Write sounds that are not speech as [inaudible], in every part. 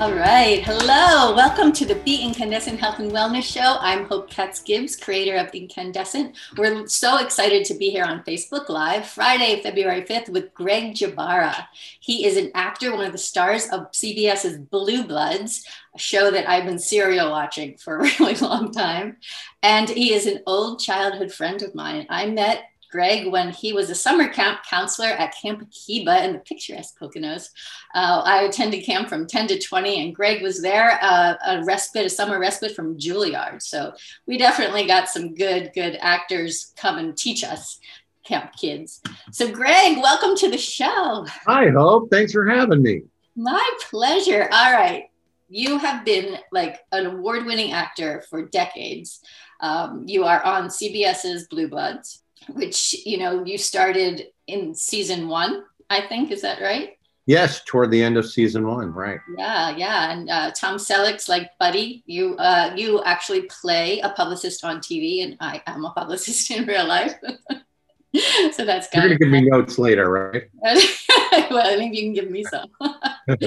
All right. Hello. Welcome to the Be Inkandescent Health and Wellness Show. I'm Hope Katz Gibbs, creator of Inkandescent. We're so excited to be here on Facebook Live Friday, February 5th with Greg Jbara. He is an actor, one of the stars of CBS's Blue Bloods, a show that I've been serial watching for a [laughs] really long time. And he is an old childhood friend of mine. I met Greg when he was a summer camp counselor at Camp Akiba in the picturesque Poconos. Uh, I attended camp from 10 to 20, and Greg was there, uh, a respite, a summer respite from Juilliard. So we definitely got some good, good actors come and teach us camp kids. So, Greg, welcome to the show. Hi, Hope. Thanks for having me. My pleasure. All right. You have been like an award winning actor for decades. Um, you are on CBS's Blue Bloods which you know you started in season one i think is that right? Yes toward the end of season one right. Yeah yeah and uh, tom selleck's like buddy you uh, you actually play a publicist on tv and i am a publicist [laughs] in real life [laughs] [laughs] so that's good. you're gonna give me notes later right? [laughs] Well maybe you can give me some. [laughs]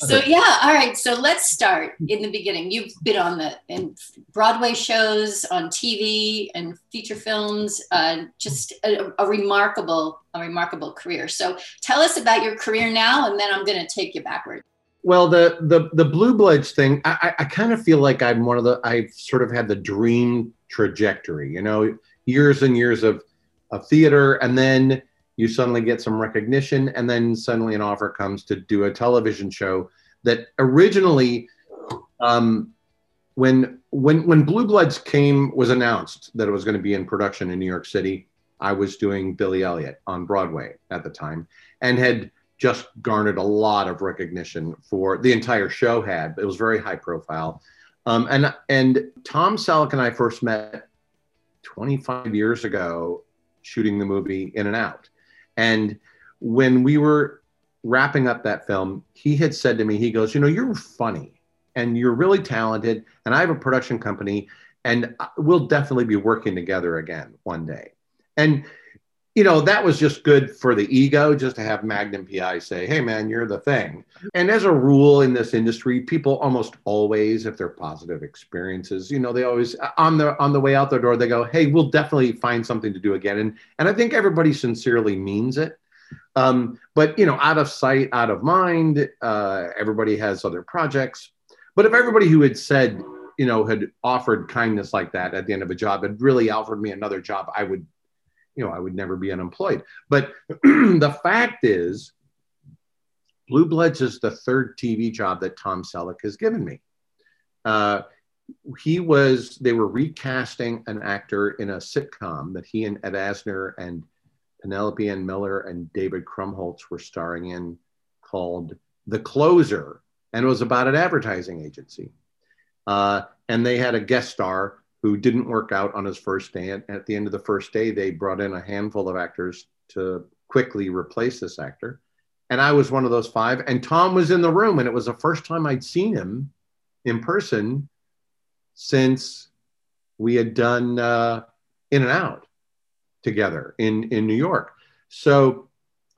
So yeah all right so let's start in the beginning. You've been on the in broadway shows on tv and feature films uh, just a, a, remarkable a remarkable career. So tell us about your career now and then i'm going to take you backward. Well the the the blue bloods thing i i kind of feel like i'm one of the i've sort of had the dream trajectory you know years and years of of theater and then you suddenly get some recognition, and then suddenly an offer comes to do a television show that originally, um, when when when Blue Bloods came was announced that it was going to be in production in New York City, I was doing Billy Elliot on Broadway at the time, and had just garnered a lot of recognition for the entire show. Had it was very high profile, um, and and Tom Selleck and I first met 25 years ago shooting the movie In and Out. And when we were wrapping up that film, he had said to me, he goes, You know, you're funny and you're really talented. And I have a production company and uh, we'll definitely be working together again one day. And you know, that was just good for the ego, just to have Magnum PI say, hey, man, you're the thing. And as a rule in this industry, people almost always, if they're positive experiences, you know, they always, on the, on the way out the door, they go, hey, we'll definitely find something to do again. And, and I think everybody sincerely means it. Um, but, you know, out of sight, out of mind, uh, everybody has other projects. But if everybody who had said, you know, had offered kindness like that at the end of a job had really offered me another job, I would you know, I would never be unemployed. But [clears throat] the fact is, Blue Bloods is the third TV job that Tom Selleck has given me. Uh, he was, they were recasting an actor in a sitcom that he and Ed Asner and Penelope Ann Miller and David Krumholtz were starring in called The Closer. And it was about an advertising agency. Uh, and they had a guest star who didn't work out on his first day. And at the end of the first day, they brought in a handful of actors to quickly replace this actor. And I was one of those five. And Tom was in the room, and it was the first time I'd seen him in person since we had done uh, In and Out together in in New York. So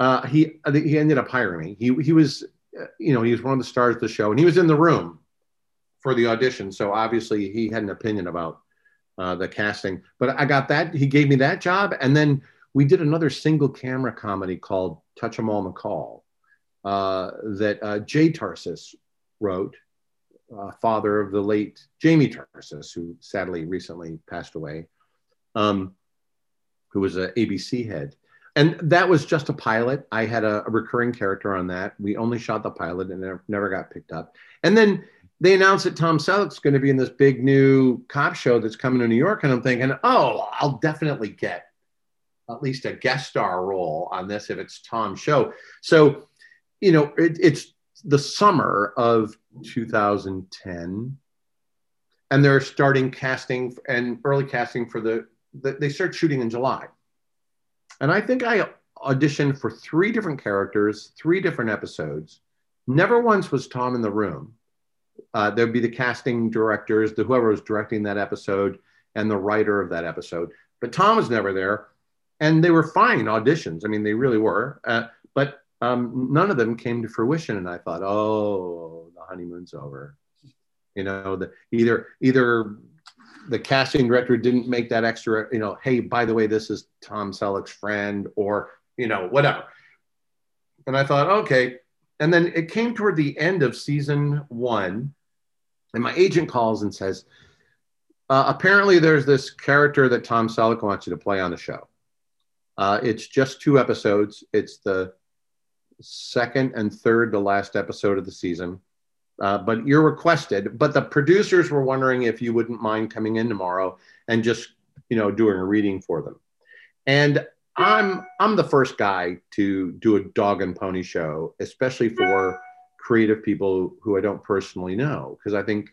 uh, he he ended up hiring me. He he was uh, you know he was one of the stars of the show, and he was in the room for the audition. So obviously he had an opinion about uh, the casting. But I got that. He gave me that job, and then we did another single camera comedy called Touch 'Em All McCall uh, that uh, Jay Tarses wrote, uh, father of the late Jamie Tarses, who sadly recently passed away, um, who was an ABC head. And that was just a pilot. I had a, a recurring character on that. We only shot the pilot and never got picked up. And then they announced that Tom Selleck's going to be in this big new cop show that's coming to New York, and I'm thinking, oh, I'll definitely get at least a guest star role on this if it's Tom's show. So, you know, it, it's the summer of 2010, and they're starting casting and early casting for the, the they start shooting in July, and I think I auditioned for three different characters, three different episodes. Never once was Tom in the room uh, there'd be the casting directors, the whoever was directing that episode, and the writer of that episode. But Tom was never there, and they were fine auditions. I mean, they really were. Uh, but um, none of them came to fruition. And I thought, oh, the honeymoon's over. You know, the, either either the casting director didn't make that extra, you know, hey, by the way, this is Tom Selleck's friend, or you know, whatever. And I thought, okay. And then it came toward the end of season one, and my agent calls and says, uh, apparently there's this character that Tom Selleck wants you to play on the show. Uh, it's just two episodes. It's the second and third to last episode of the season. Uh, but you're requested. But the producers were wondering if you wouldn't mind coming in tomorrow and just you know doing a reading for them. And I'm I'm the first guy to do a dog and pony show, especially for creative people who I don't personally know, because I think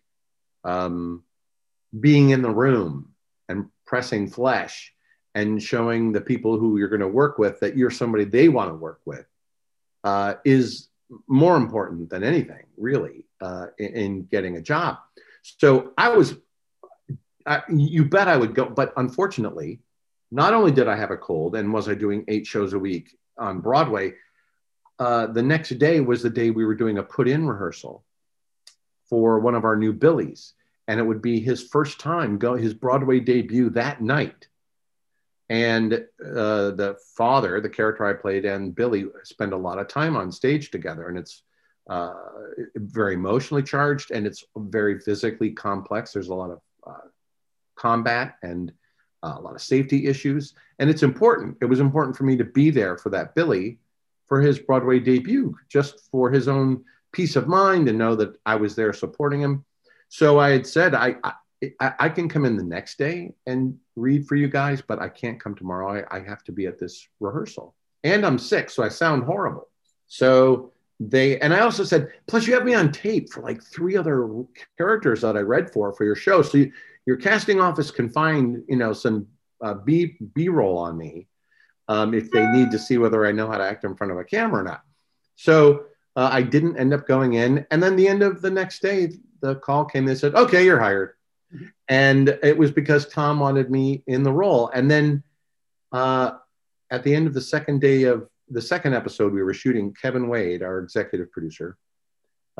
um, being in the room and pressing flesh and showing the people who you're going to work with that you're somebody they want to work with uh, is more important than anything, really, uh, in, in, getting a job. So I was, I, you bet I would go, but unfortunately, not only did I have a cold and was I doing eight shows a week on Broadway, uh, the next day was the day we were doing a put in rehearsal for one of our new Billies. And it would be his first time go his Broadway debut that night. And uh, the father, the character I played, and Billy spend a lot of time on stage together. And it's uh, very emotionally charged and it's very physically complex. There's a lot of uh, combat and uh, a lot of safety issues. And it's important. It was important for me to be there for that Billy for his Broadway debut, just for his own peace of mind and know that I was there supporting him. So I had said, I, I, I can come in the next day and read for you guys, but I can't come tomorrow. I, I have to be at this rehearsal. And I'm sick, so I sound horrible. So they and I also said, plus you have me on tape for like three other characters that I read for for your show. So you, your casting office can find you know some uh, B B roll on me um, if they need to see whether I know how to act in front of a camera or not. So uh, I didn't end up going in. And then the end of the next day, the call came. They said, "Okay, you're hired," and it was because Tom wanted me in the role. And then uh, at the end of the second day of the second episode we were shooting, Kevin Wade, our executive producer,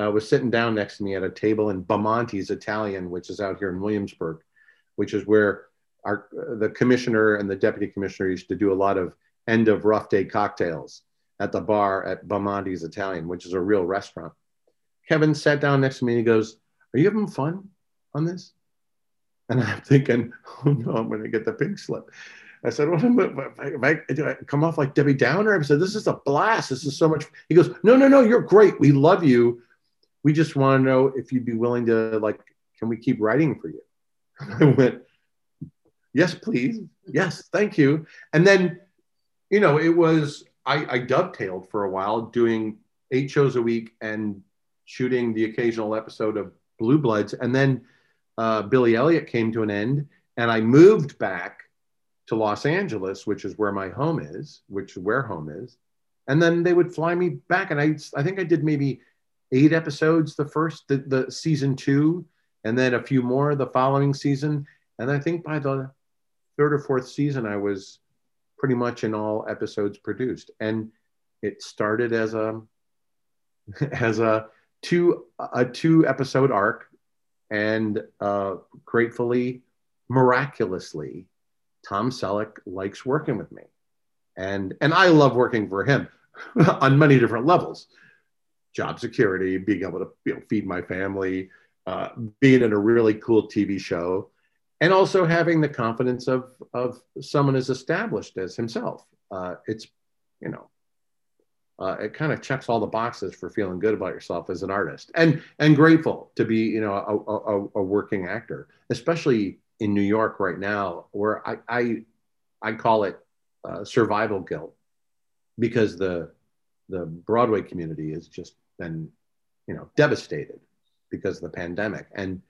uh, was sitting down next to me at a table in Bamonte's Italian, which is out here in Williamsburg, which is where our the commissioner and the deputy commissioner used to do a lot of end of rough day cocktails at the bar at Bamonte's Italian, which is a real restaurant. Kevin sat down next to me and he goes, Are you having fun on this? And I'm thinking, Oh no, I'm going to get the pink slip. I said, "What am I, if I, I come off like Debbie Downer?" I said, "This is a blast. This is so much." He goes, "No, no, no. You're great. We love you we just want to know if you'd be willing to like can we keep writing for you [laughs] i went yes please. Yes thank you. And then you know it was i, I dovetailed for a while doing eight shows a week and shooting the occasional episode of blue bloods. And then uh, billy elliot came to an end and i moved back to los angeles which is where my home is which is where home is. And then they would fly me back and i i think i did maybe eight episodes the first the, the season two and then a few more the following season. And i think by the third or fourth season i was pretty much in all episodes produced. And it started as a [laughs] as a two a two episode arc and uh, gratefully miraculously tom selleck likes working with me. And and i love working for him [laughs] on many different levels. Job security, being able to you know, feed my family, uh, being in a really cool TV show, and also having the confidence of of someone as established as himself. Uh, it's you know, uh, it kind of checks all the boxes for feeling good about yourself as an artist, and and grateful to be you know a, a, a working actor, especially in New York right now, where I I, I call it uh, survival guilt because the the Broadway community has just been, you know, devastated because of the pandemic. And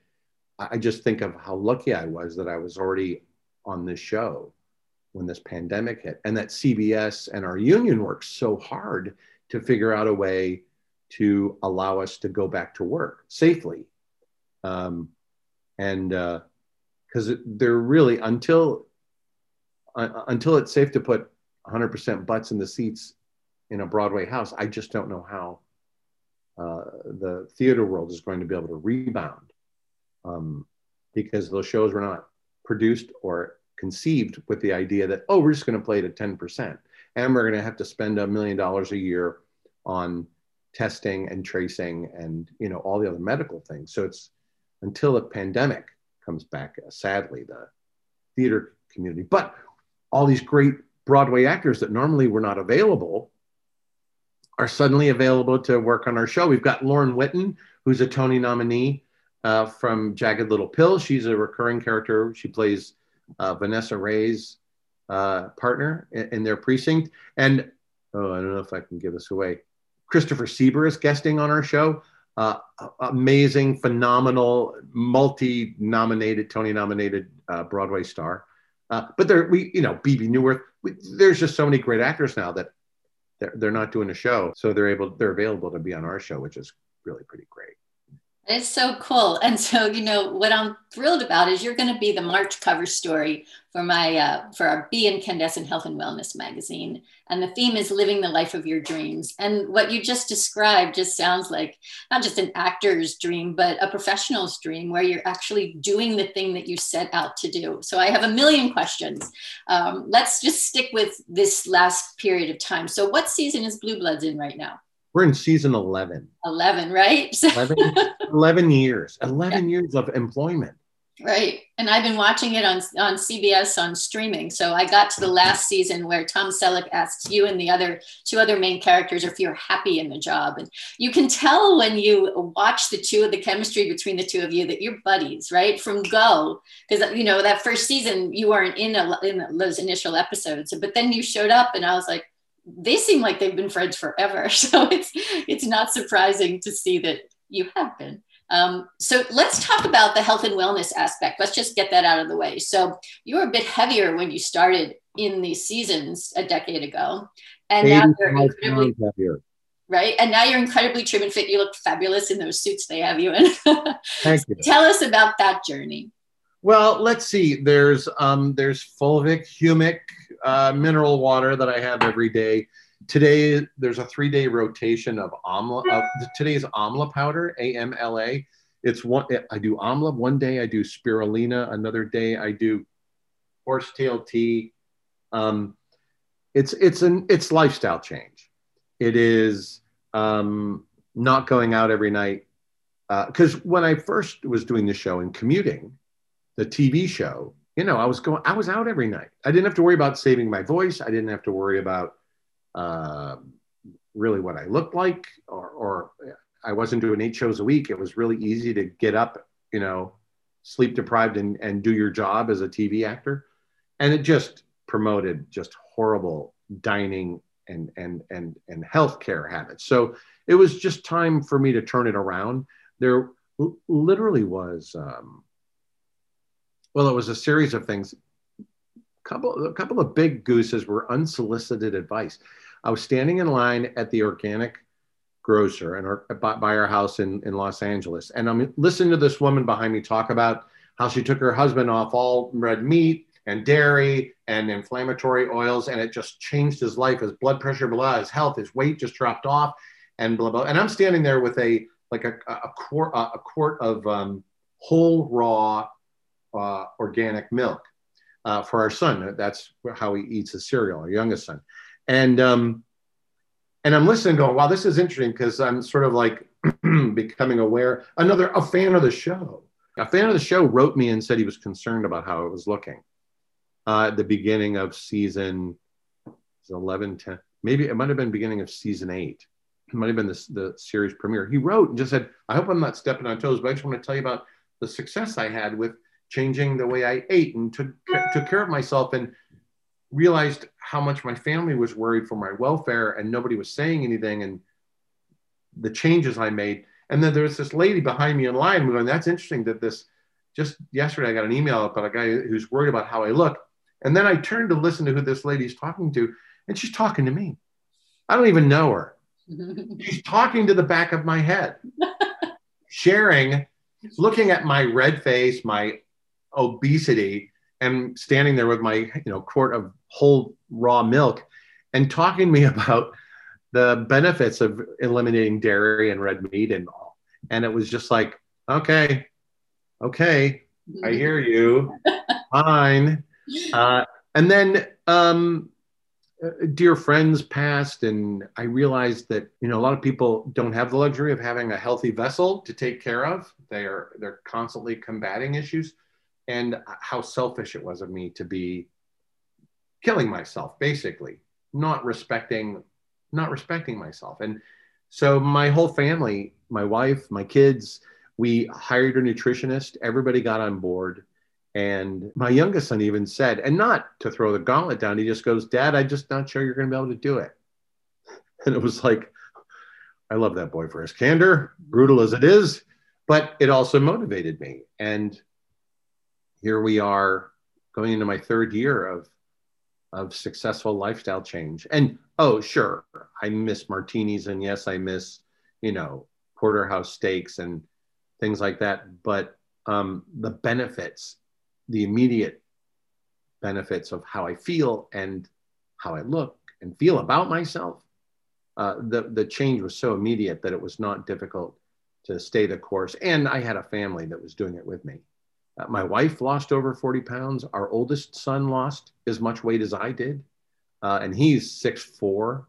I just think of how lucky I was that I was already on this show when this pandemic hit, and that CBS and our union worked so hard to figure out a way to allow us to go back to work safely. Um, and because uh, they're really until uh, until it's safe to put 100% butts in the seats in a Broadway house, I just don't know how uh, the theater world is going to be able to rebound um, because those shows were not produced or conceived with the idea that, oh, we're just going to play it at 10%. And we're going to have to spend a million dollars a year on testing and tracing and you know all the other medical things. So it's until the pandemic comes back, sadly, the theater community. But all these great Broadway actors that normally were not available are suddenly available to work on our show. We've got Lauren Whitten, who's a Tony nominee uh, from Jagged Little Pill. She's a recurring character. She plays uh, Vanessa Ray's uh, partner in, in, their precinct. And oh, I don't know if I can give this away. Christopher Sieber is guesting on our show. Uh, amazing, phenomenal, multi-nominated, Tony-nominated uh, Broadway star. Uh, but there, we, you know, Bebe Neuwirth. We, there's just so many great actors now that they're, they're not doing a show, so they're able, they're available to be on our show, which is really pretty great. It's so cool. And so, you know, what I'm thrilled about is you're going to be the March cover story for my uh, for our Be Inkandescent Health and Wellness magazine. And the theme is living the life of your dreams. And what you just described just sounds like not just an actor's dream, but a professional's dream where you're actually doing the thing that you set out to do. So I have a million questions. Um, let's just stick with this last period of time. So what season is Blue Bloods in right now? We're in season 11. 11, right? [laughs] 11, 11 years, 11 yeah. years of employment. Right. And I've been watching it on, on CBS on streaming. So I got to the mm-hmm. last season where Tom Selleck asks you and the other two other main characters if you're happy in the job. And you can tell when you watch the two of the chemistry between the two of you that you're buddies, right? From go. Because, you know, that first season you weren't in, a, in those initial episodes. But then you showed up and I was like, they seem like they've been friends forever. [laughs] So it's it's not surprising to see that you have been. Um, so let's talk about the health and wellness aspect. Let's just get that out of the way. So you were a bit heavier when you started in these seasons a decade ago, and now you're incredibly heavier. Right, and now you're incredibly trim and fit. You look fabulous in those suits they have you in. [laughs] Thank you. Tell us about that journey. Well, let's see. There's um, there's fulvic, humic, uh, mineral water that I have every day. Today, there's a three day rotation of amla. Uh, today's amla powder, A M L A. It's one, I do amla one day, I do spirulina another day, I do horsetail tea. Um, it's, it's an, it's lifestyle change. It is um, not going out every night. Uh because uh, when I first was doing the show and commuting, the TV show, you know, I was going, I was out every night. I didn't have to worry about saving my voice. I didn't have to worry about uh, really what I looked like, or, or I wasn't doing eight shows a week. It was really easy to get up, you know, sleep deprived and, and do your job as a TV actor. And it just promoted just horrible dining and, and, and, and healthcare habits. So it was just time for me to turn it around. There literally was, um, well, it was a series of things. Couple, a couple of big gooses were unsolicited advice. I was standing in line at the organic grocer and our, by our house in, in Los Angeles, and I'm listening to this woman behind me talk about how she took her husband off all red meat and dairy and inflammatory oils, and it just changed his life, his blood pressure, blah, his health, his weight just dropped off, and blah blah. And I'm standing there with a like a, a quart a quart of um, whole raw uh, organic milk uh, for our son. That's how he eats his cereal, our youngest son. And um, and I'm listening, going, "Wow, this is interesting," because I'm sort of like [clears throat] becoming aware. Another a fan of the show. A fan of the show wrote me and said he was concerned about how it was looking uh, at the beginning of season 11, 10, maybe it might have been beginning of season eight. It might have been the, the series premiere. He wrote and just said, I hope I'm not stepping on toes, but I just want to tell you about the success I had with changing the way I ate and took, took care of myself and realized how much my family was worried for my welfare and nobody was saying anything and the changes I made. And then there was this lady behind me in line going, that's interesting that this just yesterday I got an email about a guy who's worried about how I look. And then I turned to listen to who this lady's talking to, and she's talking to me. I don't even know her. [laughs] she's talking to the back of my head, sharing, looking at my red face, my obesity and standing there with my you know quart of whole raw milk and talking to me [laughs] about the benefits of eliminating dairy and red meat and all. And it was just like, okay, okay, I hear you. Fine. Uh, and then um, uh, dear friends passed, and I realized that you know a lot of people don't have the luxury of having a healthy vessel to take care of. They are they're constantly combating issues, and how selfish it was of me to be killing myself, basically, not respecting not respecting myself. And so my whole family, my wife, my kids, we hired a nutritionist. Everybody got on board. And my youngest son even said, and not to throw the gauntlet down, he just goes, Dad, I'm just not sure you're going to be able to do it. [laughs] And it was like, I love that boy for his candor, brutal as it is, but it also motivated me. And here we are going into my third year of, of successful lifestyle change. And oh, sure, I miss martinis. And yes, I miss, you know, porterhouse steaks and things like that. But um, the benefits the immediate benefits of how I feel and how I look and feel about myself, uh, the, the change was so immediate that it was not difficult to stay the course. And I had a family that was doing it with me. Uh, my wife lost over 40 pounds. Our oldest son lost as much weight as I did. Uh, and he's six four.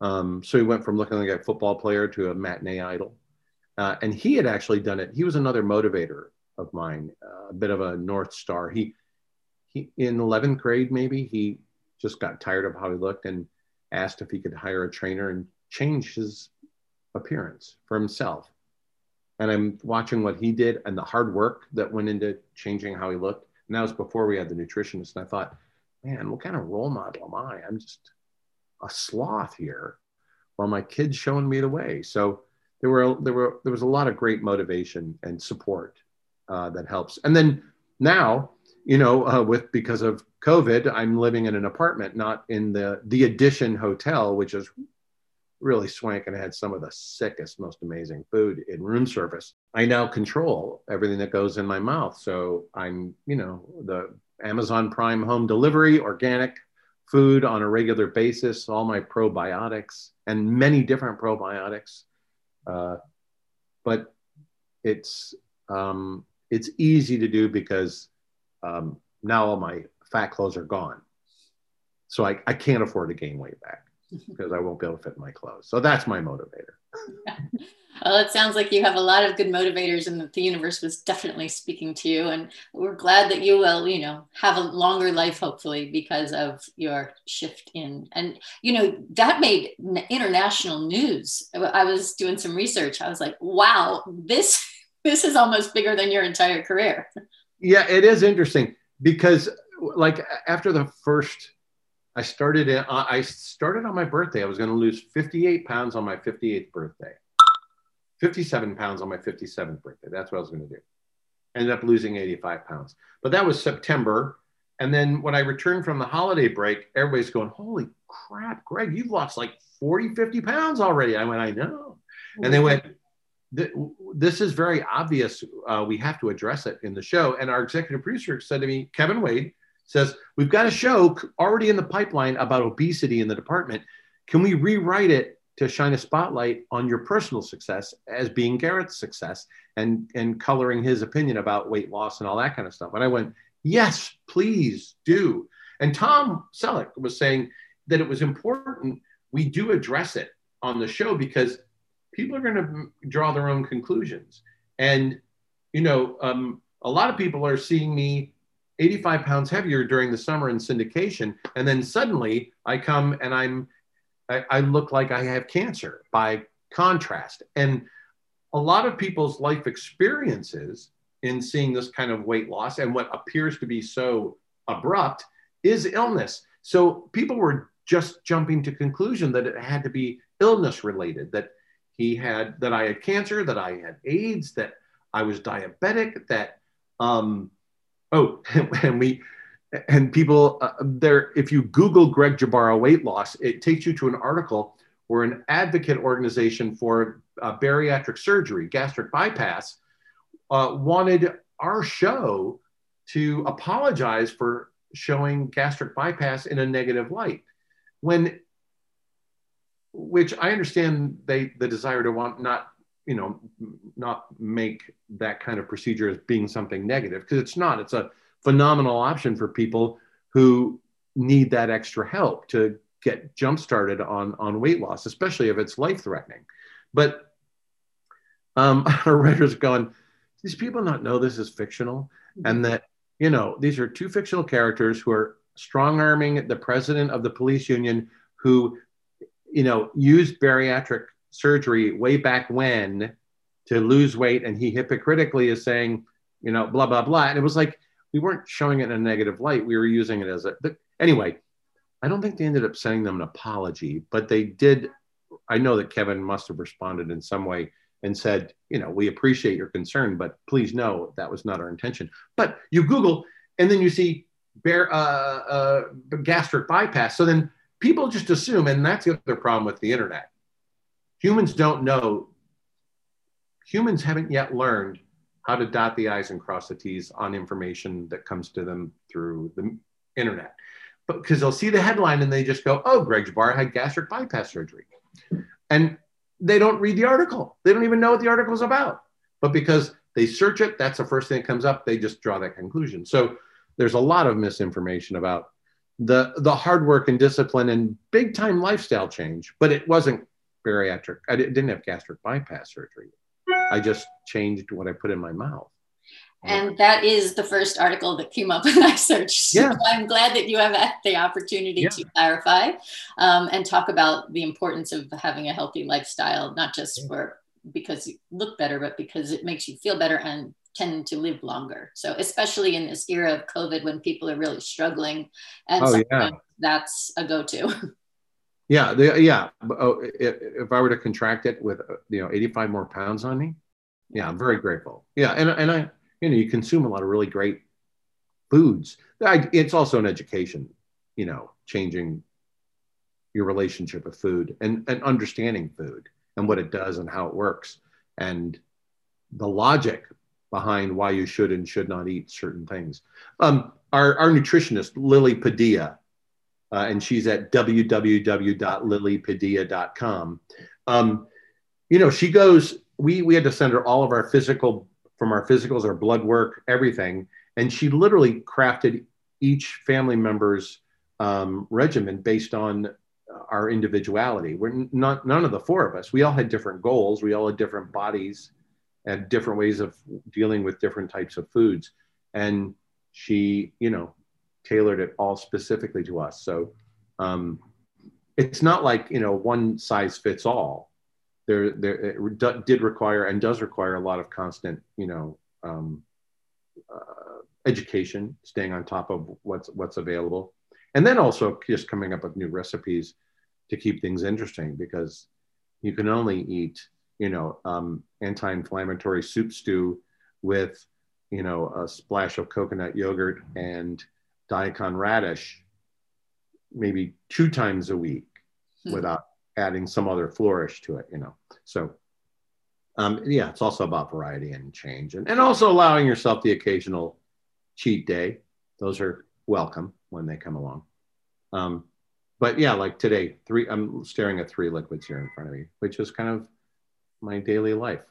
Um, so he went from looking like a football player to a matinee idol. Uh, and he had actually done it. He was another motivator of mine, uh, a bit of a north star. He he in 11th grade maybe he just got tired of how he looked and asked if he could hire a trainer and change his appearance for himself. And I'm watching what he did and the hard work that went into changing how he looked. And that was before we had the nutritionist. And I thought, man, what kind of role model am I? I'm just a sloth here while my kid's showing me the way. So there were there were there was a lot of great motivation and support uh, that helps. And then now, you know, uh, with because of COVID, I'm living in an apartment, not in the the Edition Hotel, which is really swank and had some of the sickest, most amazing food in room service. I now control everything that goes in my mouth. So I'm, you know, the Amazon Prime home delivery, organic food on a regular basis, all my probiotics and many different probiotics. Uh, but it's um, it's easy to do because um, now all my fat clothes are gone. So I, I can't afford to gain weight back because I won't be able to fit my clothes. So that's my motivator. [laughs] well, it sounds like you have a lot of good motivators and the universe was definitely speaking to you. And we're glad that you will, you know, have a longer life, hopefully, because of your shift in. And, you know, that made international news. I was doing some research. I was like, wow, this [laughs] this is almost bigger than your entire career. Yeah, it is interesting because like after the first I started in, I started on my birthday. I was going to lose 58 pounds on my 58th birthday. 57 pounds on my 57th birthday. That's what I was going to do. Ended up losing 85 pounds. But that was September. And then when I returned from the holiday break, everybody's going, Holy crap, Greg, you've lost like 40, 50 pounds already. I went, I know. And they went, this is very obvious. Uh, we have to address it in the show. And our executive producer said to me, Kevin Wade says, We've got a show already in the pipeline about obesity in the department. Can we rewrite it to shine a spotlight on your personal success as being Garrett's success and, and coloring his opinion about weight loss and all that kind of stuff? And I went, Yes, please do. And Tom Selleck was saying that it was important we do address it on the show because people are going to draw their own conclusions. And, you know, um, a lot of people are seeing me 85 pounds heavier during the summer in syndication. And then suddenly I come and I'm, I, I look like I have cancer by contrast. And a lot of people's life experiences in seeing this kind of weight loss and what appears to be so abrupt is illness. So people were just jumping to conclusion that it had to be illness related, that he had that I had cancer, that I had AIDS, that I was diabetic, that um, oh, [laughs] and we and people uh, there. If you Google Greg Jbara weight loss, it takes you to an article where an advocate organization for uh, bariatric surgery, gastric bypass, uh, wanted our show to apologize for showing gastric bypass in a negative light when which I understand they the desire to want not you know not make that kind of procedure as being something negative because it's not. It's a phenomenal option for people who need that extra help to get jump started on on weight loss, especially if it's life threatening. But um, [laughs] our writers going, these people not know this is fictional, and that you know these are two fictional characters who are strong arming the president of the police union who you know used bariatric surgery way back when to lose weight and he hypocritically is saying you know blah blah blah. And it was like we weren't showing it in a negative light. We were using it as a anyway i don't think they ended up sending them an apology but they did. I know that kevin must have responded in some way and said you know we appreciate your concern but please know that was not our intention. But you google and then you see bare uh, uh, gastric bypass. So then people just assume and that's the other problem with the internet humans don't know. Humans haven't yet learned how to dot the i's and cross the t's on information that comes to them through the internet. But because they'll see the headline and they just go oh greg Jbara had gastric bypass surgery. And they don't read the article. They don't even know what the article is about. But because they search it that's the first thing that comes up. They just draw that conclusion. So there's a lot of misinformation about the the hard work and discipline and big time lifestyle change but it wasn't bariatric i didn't have gastric bypass surgery i just changed what i put in my mouth and that is the first article that came up [laughs] when I searched. Yeah. So I'm glad that you have had the opportunity yeah. to clarify um, and talk about the importance of having a healthy lifestyle, not just yeah. for because you look better, but because it makes you feel better and tend to live longer. So especially in this era of COVID when people are really struggling, and oh, that's a go-to. [laughs] Yeah, yeah. Oh, if, if I were to contract it with you know 85 more pounds on me, yeah, I'm very grateful. Yeah, and and I you know you consume a lot of really great foods. I, it's also an education, you know, changing your relationship with food and and understanding food and what it does and how it works and the logic behind why you should and should not eat certain things. Um, our, our nutritionist, Lily Padilla, uh, and she's at www.lilypadilla.com. Um, you know, she goes, we, we had to send her all of our physical, from our physicals, our blood work, everything. And she literally crafted each family member's um, regimen based on our individuality. We're not, none of the four of us, we all had different goals. We all had different bodies and different ways of dealing with different types of foods. And she, you know, tailored it all specifically to us. So um, it's not like, you know, one size fits all. There, there it did require and does require a lot of constant, you know, um, uh, education, staying on top of what's what's available, and then also just coming up with new recipes to keep things interesting because you can only eat you know, um, anti-inflammatory soup stew with, you know, a splash of coconut yogurt and daikon radish, maybe two times a week hmm. without adding some other flourish to it, you know. So, um, yeah, it's also about variety and change and, and also allowing yourself the occasional cheat day. Those are welcome when they come along. Um, but yeah, like today, three, I'm staring at three liquids here in front of me, which is kind of my daily life.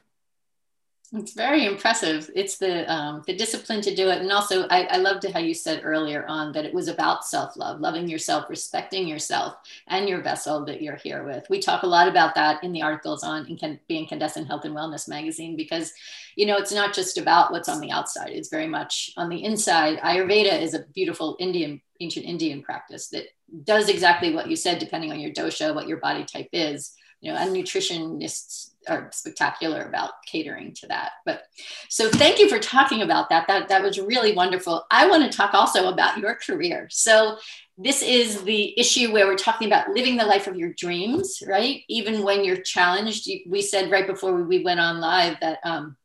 It's very impressive. It's the um, the discipline to do it, and also I, I loved how you said earlier on that it was about self love, loving yourself, respecting yourself and your vessel that you're here with. We talk a lot about that in the articles on in Be Inkandescent Health and Wellness magazine because you know it's not just about what's on the outside; it's very much on the inside. Ayurveda is a beautiful Indian ancient Indian practice that does exactly what you said, depending on your dosha, what your body type is. You know, and nutritionists are spectacular about catering to that. But so thank you for talking about that. That that was really wonderful. I want to talk also about your career. So this is the issue where we're talking about living the life of your dreams, right? Even when you're challenged. We said right before we went on live that. Um,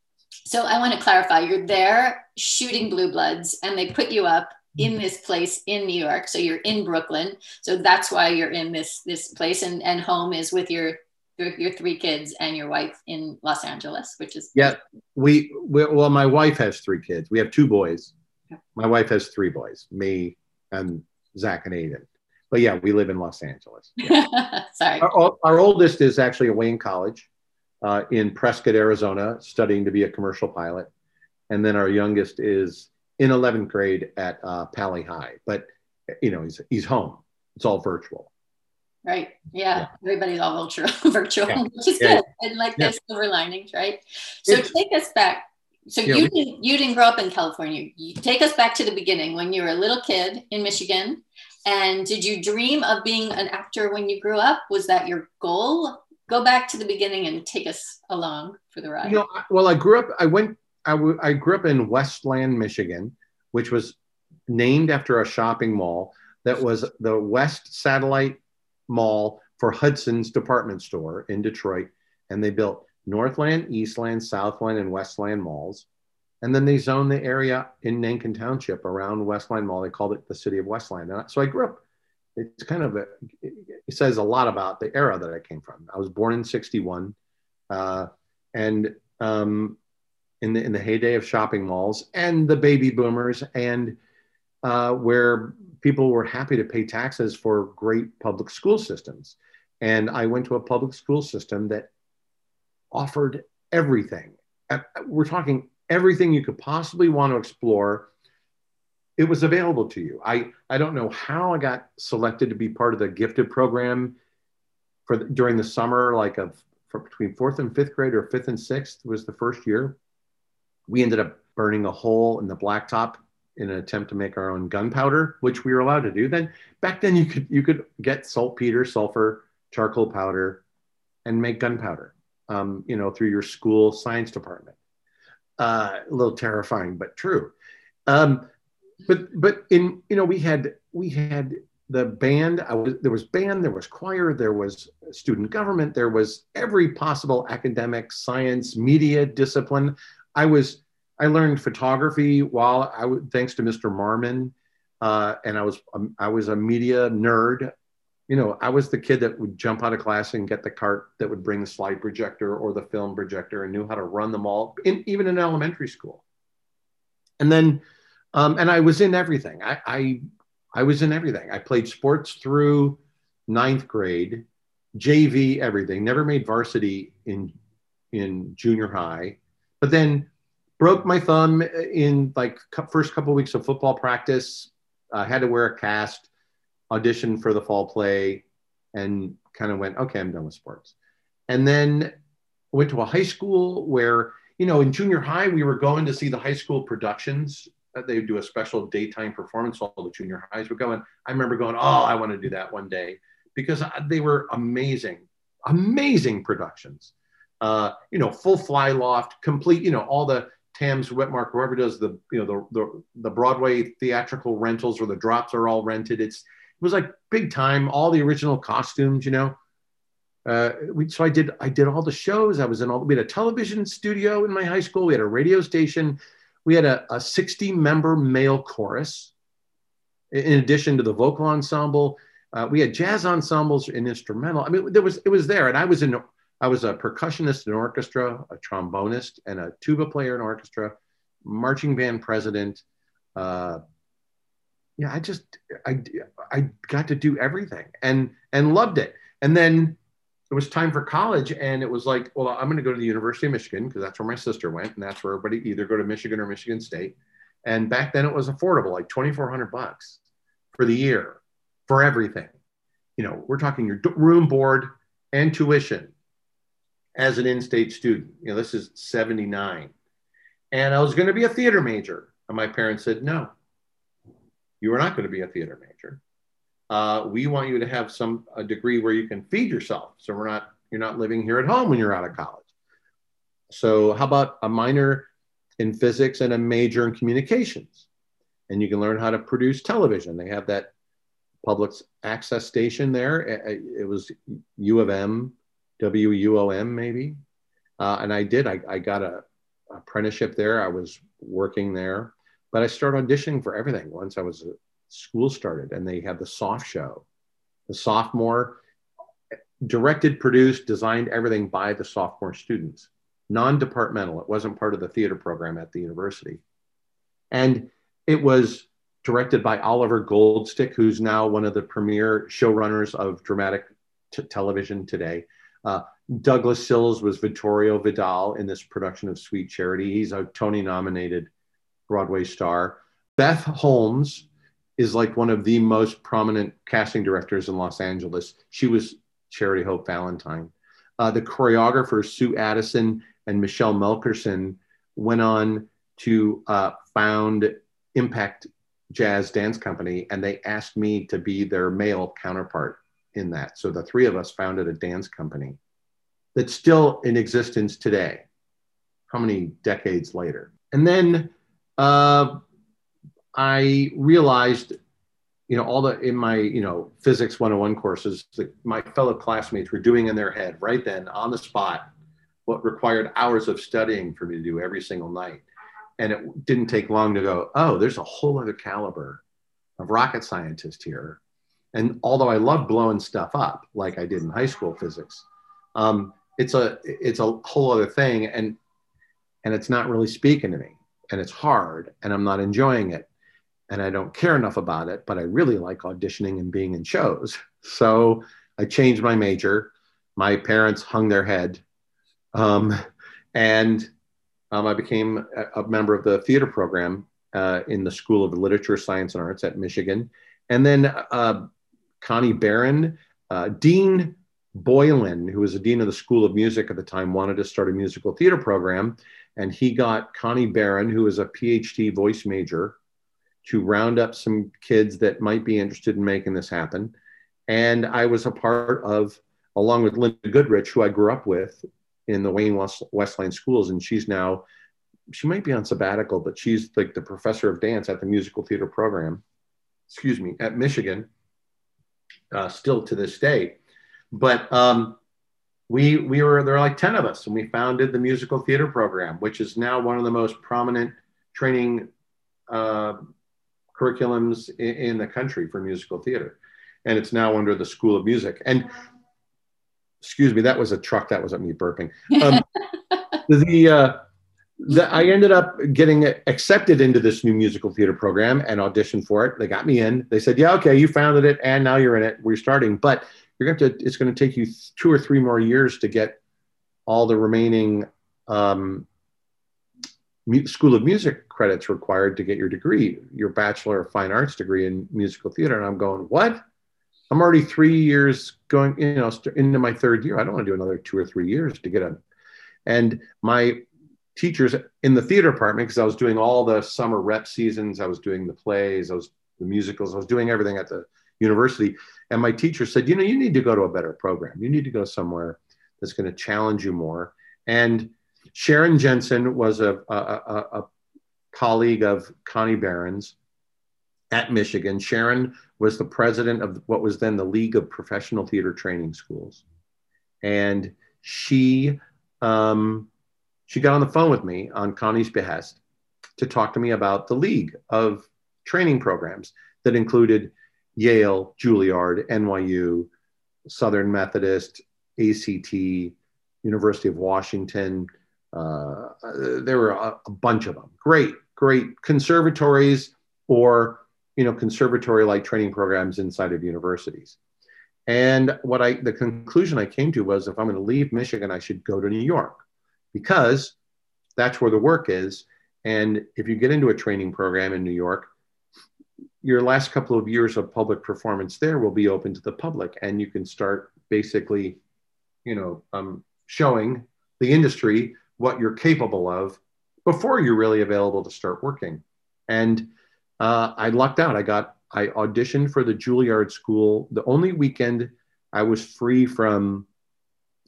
so I want to clarify. You're there shooting blue bloods, and they put you up in this place in New York. So you're in Brooklyn. So that's why you're in this this place, and and home is with your your, your three kids and your wife in Los Angeles, which is yeah. We, we well, my wife has three kids. We have two boys. My wife has three boys, me and Zach and Aiden. but yeah, we live in Los Angeles. [laughs] Yeah. Sorry. Our, our, oldest is actually away in college uh, in Prescott, Arizona, studying to be a commercial pilot. And then our youngest is in 11th grade at uh, Pali High. But, you know, he's, he's home. It's all virtual. Right. Yeah. yeah. Everybody's all virtual, [laughs] virtual, yeah. which is good. And like there's silver linings, right? So it's, take us back. So you didn't you didn't grow up in California. You take us back to the beginning when you were a little kid in Michigan. And did you dream of being an actor when you grew up? Was that your goal? Go back to the beginning and take us along for the ride. You know, well, I grew up. I went. I, w- I grew up in Westland, Michigan, which was named after a shopping mall that was the West Satellite Mall for Hudson's department store in Detroit. And they built Northland, Eastland, Southland, and Westland malls. And then they zoned the area in Nankin Township around Westland Mall. They called it the city of Westland. And so I grew up, it's kind of a, it says a lot about the era that I came from. I was born in 61. Uh, and um, in, the, in the heyday of shopping malls and the baby boomers, and uh, where people were happy to pay taxes for great public school systems. And I went to a public school system that offered everything. We're talking everything you could possibly want to explore. It was available to you. I, I don't know how I got selected to be part of the gifted program for the, during the summer, like of between fourth and fifth grade or fifth and sixth was the first year. We ended up burning a hole in the blacktop in an attempt to make our own gunpowder, which we were allowed to do. Then back then you could you could get saltpeter, sulfur, charcoal powder, and make gunpowder. Um, you know, through your school science department. Uh, a little terrifying, but true. Um, but but in you know we had we had the band. I was there was band, there was choir, there was student government, there was every possible academic, science, media discipline. I was I learned photography while I would thanks to Mr. Marmon, uh, and I was um, I was a media nerd. You know, I was the kid that would jump out of class and get the cart that would bring the slide projector or the film projector and knew how to run them all, in, even in elementary school. And then, um, and I was in everything. I, I I was in everything. I played sports through ninth grade, JV, everything. Never made varsity in in junior high, but then broke my thumb in like first couple of weeks of football practice. I had to wear a cast, audition for the fall play, and kind of went, okay, I'm done with sports. And then went to a high school where, you know, in junior high, we were going to see the high school productions. Uh, they would do a special daytime performance. All the junior highs were going. I remember going, oh, I want to do that one day because uh, they were amazing, amazing productions. Uh, you know, full fly loft, complete, you know, all the Tams Witmark, whoever does the you know the, the the Broadway theatrical rentals where the drops are all rented. It's it was like big time. All the original costumes, you know. Uh, we, so I did I did all the shows. I was in all. We had a television studio in my high school. We had a radio station. We had a, a 60 member male chorus. In addition to the vocal ensemble, uh, we had jazz ensembles and instrumental. I mean, there was it was there, and I was in I was a percussionist in orchestra, a trombonist, and a tuba player in orchestra, marching band president. Uh, yeah, I just I I got to do everything and and loved it. And then it was time for college, and it was like, well, I'm going to go to the University of Michigan because that's where my sister went, and that's where everybody either go to Michigan or Michigan State. And back then, it was affordable, like 2,400 bucks for the year for everything. You know, we're talking your room, board, and tuition as an in-state student. You know, this is 79. And I was going to be a theater major. And my parents said, no, you are not going to be a theater major. Uh, we want you to have some a degree where you can feed yourself. So we're not, you're not living here at home when you're out of college. So how about a minor in physics and a major in communications? And you can learn how to produce television. They have that public access station there. It was U of M WUOM maybe. Uh, and I did, I, I got a apprenticeship there. I was working there, but I started auditioning for everything once I was uh, school started and they had the soft show, the sophomore directed, produced, designed everything by the sophomore students, non-departmental. It wasn't part of the theater program at the university. And it was directed by Oliver Goldstick, who's now one of the premier showrunners of dramatic t- television today. Uh, Douglas Sills was Vittorio Vidal in this production of Sweet Charity. He's a Tony nominated Broadway star. Beth Holmes is like one of the most prominent casting directors in Los Angeles. She was Charity Hope Valentine. Uh, the choreographers Sue Addison and Michelle Melkerson went on to uh, found Impact Jazz Dance Company, and they asked me to be their male counterpart in that. So the three of us founded a dance company that's still in existence today. How many decades later? And then uh, I realized, you know, all the in my you know physics 101 courses that my fellow classmates were doing in their head right then on the spot what required hours of studying for me to do every single night. And it didn't take long to go, oh, there's a whole other caliber of rocket scientist here. And although I love blowing stuff up like I did in high school physics, um, it's a it's a whole other thing, and and it's not really speaking to me, and it's hard, and I'm not enjoying it, and I don't care enough about it. But I really like auditioning and being in shows, [laughs] so I changed my major. My parents hung their head, um, and um, I became a, a, member of the theater program uh, in the School of Literature, Science, and Arts at Michigan. And then uh, Connie Barron, uh, Dean Boylan, who was the dean of the School of Music at the time, wanted to start a musical theater program. And he got Connie Barron, who is a PhD voice major, to round up some kids that might be interested in making this happen. And I was a part of, along with Linda Goodrich, who I grew up with in the Wayne West, Westland schools. And she's now, she might be on sabbatical, but she's like the professor of dance at the musical theater program, excuse me, at Michigan uh, still to this day. But um, we we were there are like ten of us, and we founded the musical theater program, which is now one of the most prominent training uh, curriculums in, in, the country for musical theater, and it's now under the School of Music. And excuse me, that was a truck. That wasn't me burping. Um, [laughs] the uh, the, I ended up getting accepted into this new musical theater program and auditioned for it. They got me in. They said, "Yeah, okay, you founded it, and now you're in it. We're starting, but you're going to. It's going to take you two or three more years to get all the remaining um, School of Music credits required to get your degree, your Bachelor of Fine Arts degree in musical theater." And I'm going, "What? I'm already three years going, you know, into my third year. I don't want to do another two or three years to get a." And my teachers in the theater department because I was doing all the summer rep seasons. I was doing the plays, I was the musicals, I was doing everything at the university. And my teacher said, you know, you need to go to a better program. You need to go somewhere that's going to challenge you more. And Sharon Jensen was a, a, a, a colleague of Connie Barron's at Michigan. Sharon was the president of what was then the League of Professional Theater Training Schools. And she um, she got on the phone with me on Connie's behest to talk to me about the league of training programs that included Yale, Juilliard, NYU, Southern Methodist, ACT, University of Washington. Uh, there were a, a bunch of them. Great, great conservatories or you know conservatory like training programs inside of universities. And what I the conclusion I came to was if I'm going to leave Michigan, I should go to New York because that's where the work is. And if you get into a training program in New York, your last couple of years of public performance there will be open to the public, and you can start basically, you know, um, showing the industry what you're capable of before you're really available to start working. And uh, I lucked out. I got I auditioned for the Juilliard School. The only weekend I was free from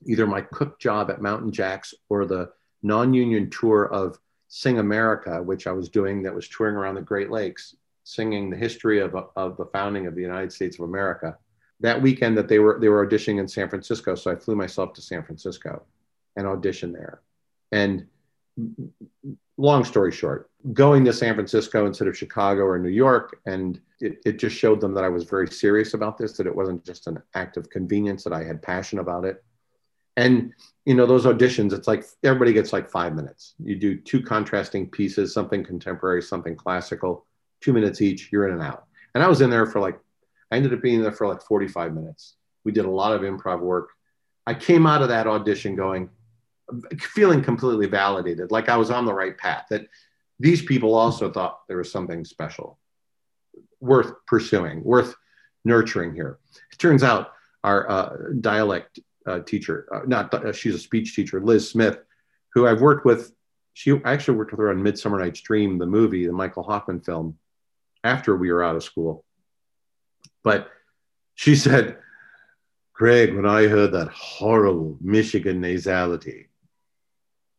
either my cook job at Mountain Jacks or the non-union tour of Sing America, which I was doing that was touring around the Great Lakes, singing the history of, of the founding of the United States of America. That weekend that they were they were auditioning in San Francisco, so I flew myself to San Francisco and auditioned there. And long story short, going to San Francisco instead of Chicago or New York, and it, it just showed them that I was very serious about this, that it wasn't just an act of convenience, that I had passion about it and you know those auditions it's like everybody gets like five minutes you do two contrasting pieces something contemporary something classical two minutes each, you're in and out. And I was in there for like, I ended up being there for like 45 minutes. We did a lot of improv work. I came out of that audition going, feeling completely validated, like I was on the right path, that these people also thought there was something special worth pursuing, worth nurturing here. It turns out our uh, dialect uh, teacher, uh, not uh, she's a speech teacher, Liz Smith, who I've worked with. She I actually worked with her on Midsummer Night's Dream, the movie, the Michael Hoffman film, after we were out of school. But she [laughs] said, Greg, when I heard that horrible Michigan nasality,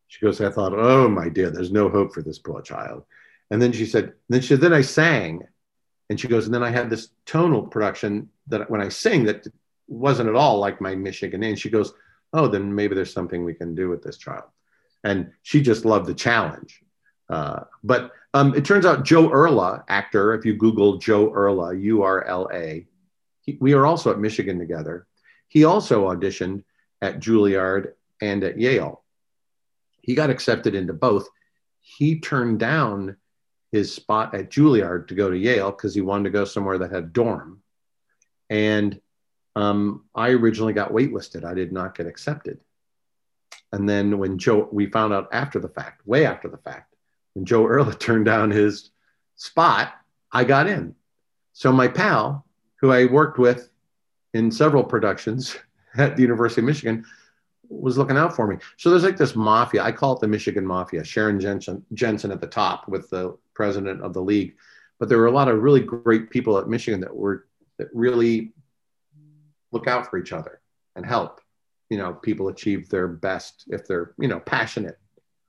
she goes, I thought, oh my dear, there's no hope for this poor child. And then she said, then she then I sang. And she goes, and then I had this tonal production that when I sing that wasn't at all like my Michigan name. She goes, oh, then maybe there's something we can do with this child. And she just loved the challenge. Uh, but um, it turns out Joe Urla, actor, if you Google Joe Urla, U R L A, we are also at Michigan together. He also auditioned at Juilliard and at Yale. He got accepted into both. He turned down his spot at Juilliard to go to Yale because he wanted to go somewhere that had dorm. And um, I originally got waitlisted. I did not get accepted. And then when Joe, we found out after the fact, way after the fact, when Joe Urla [laughs] turned down his spot, I got in. So my pal, who I worked with in several productions [laughs] at the University of Michigan, was looking out for me. So there's like this mafia. I call it the Michigan Mafia. Sharon Jensen, Jensen at the top with the president of the league. But there were a lot of really great people at Michigan that were that really look out for each other and help, you know, people achieve their best if they're, you know, passionate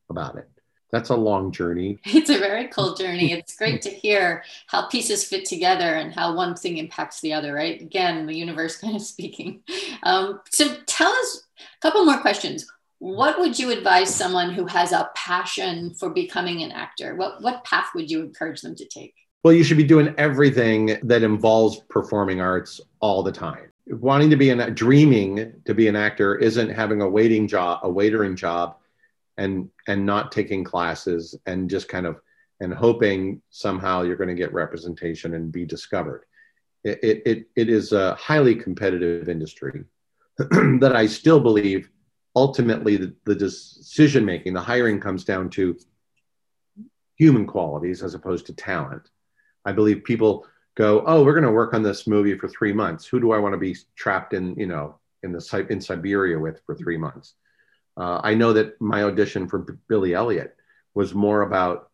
about it. That's a long journey. [laughs] It's a very cool journey. It's great to hear how pieces fit together and how one thing impacts the other, right? Again, the universe [laughs] kind of speaking. Um, so tell us a couple more questions. What would you advise someone who has a passion for becoming an actor? What, what path would you encourage them to take? Well, you should be doing everything that involves performing arts all the time. Wanting to be an dreaming to be an actor isn't having a waiting job, a waitering job, and and not taking classes and just kind of and hoping somehow you're going to get representation and be discovered. It it it is a highly competitive industry [clears throat] that I still believe ultimately the, the decision making, the hiring comes down to human qualities as opposed to talent. I believe people go, oh, we're going to work on this movie for three months. Who do I want to be trapped in, you know, in the in Siberia with for three months? Uh, I know that my audition for Billy Elliot was more about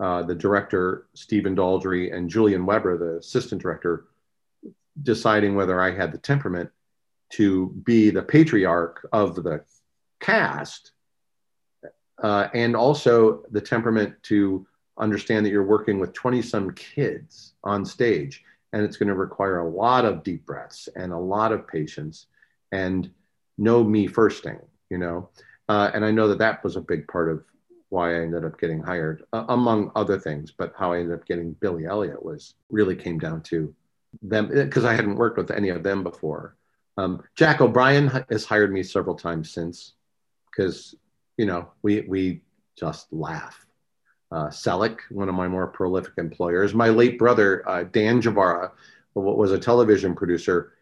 uh, the director Stephen Daldry and Julian Webber, the assistant director, deciding whether I had the temperament to be the patriarch of the cast, uh, and also the temperament to understand that you're working with 20 some kids on stage and it's going to require a lot of deep breaths and a lot of patience and no me firsting you know? Uh, and i know that that was a big part of why i ended up getting hired uh, among other things but how i ended up getting billy elliot was really came down to them because i hadn't worked with any of them before. Um, jack o'brien has hired me several times since because you know we we just laugh uh, Selleck, one of my more prolific employers. My late brother, uh, Dan Jbara, was a television producer.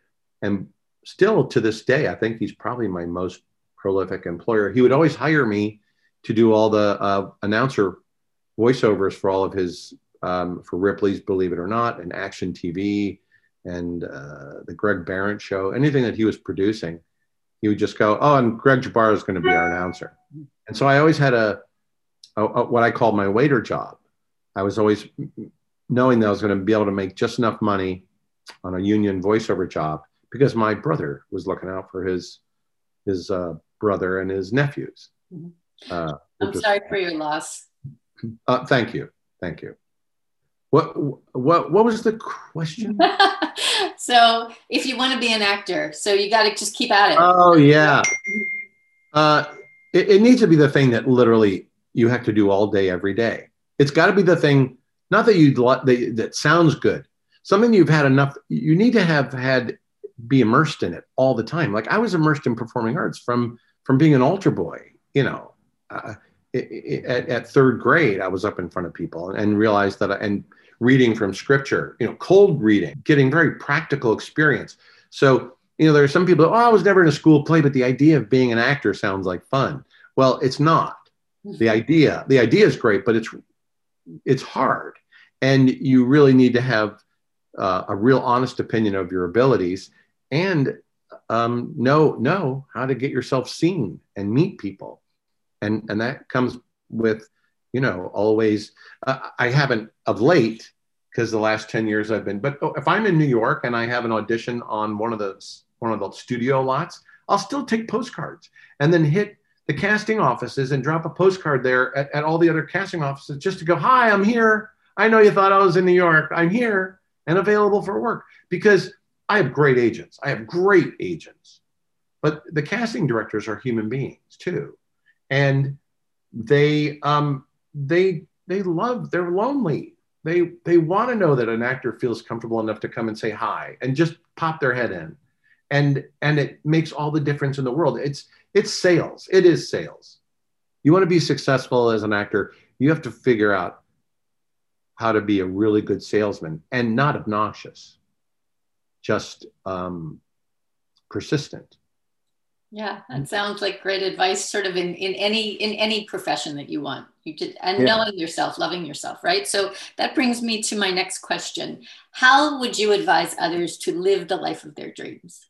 And still to this day, I think he's probably my most prolific employer. He would always hire me to do all the uh, announcer voiceovers for all of his, um, for Ripley's Believe It or Not and Action TV and uh, the Greg Behrendt show, anything that he was producing. He would just go, Oh, and Greg Jbara is going to be our announcer. And so I always had a, a, a, what I called my waiter job. I was always knowing that I was going to be able to make just enough money on a union voiceover job because my brother was looking out for his his uh, brother and his nephews. Mm-hmm. Uh, I'm sorry for your loss. Uh, thank you, thank you. What what what was the question? [laughs] so, if you want to be an actor, so you got to just keep at it. Oh yeah. Uh, it, it needs to be the thing that literally you have to do all day, every day. It's got to be the thing, not that you that, that sounds good, something you've had enough. You need to have had be immersed in it all the time. Like I was immersed in performing arts from from being an altar boy. You know, uh, at, at, third grade, I was up in front of people and, and realized that, I, and reading from scripture, you know, cold reading, getting very practical experience. So, you know, there are some people, oh, I was never in a school play, but the idea of being an actor sounds like fun. Well, it's not. The mm-hmm. idea, the idea is great, but it's it's hard. And you really need to have uh, a real honest opinion of your abilities and um, know know how to get yourself seen and meet people and and that comes with you know always uh, i haven't of late because the last 10 years i've been but if i'm in new york and i have an audition on one of the one of the studio lots i'll still take postcards and then hit the casting offices and drop a postcard there at, at all the other casting offices just to go hi i'm here i know you thought i was in new york i'm here and available for work because I have great agents. I have great agents. But the casting directors are human beings too. And they um they they love they're lonely. They they want to know that an actor feels comfortable enough to come and say hi and just pop their head in. And and it makes all the difference in the world. It's it's sales. It is sales. You want to be successful as an actor, you have to figure out how to be a really good salesman and not obnoxious, just um, persistent. Yeah, that sounds like great advice. Sort of in, in any in any profession that you want, you just and yeah. knowing yourself, loving yourself, right? So that brings me to my next question: How would you advise others to live the life of their dreams?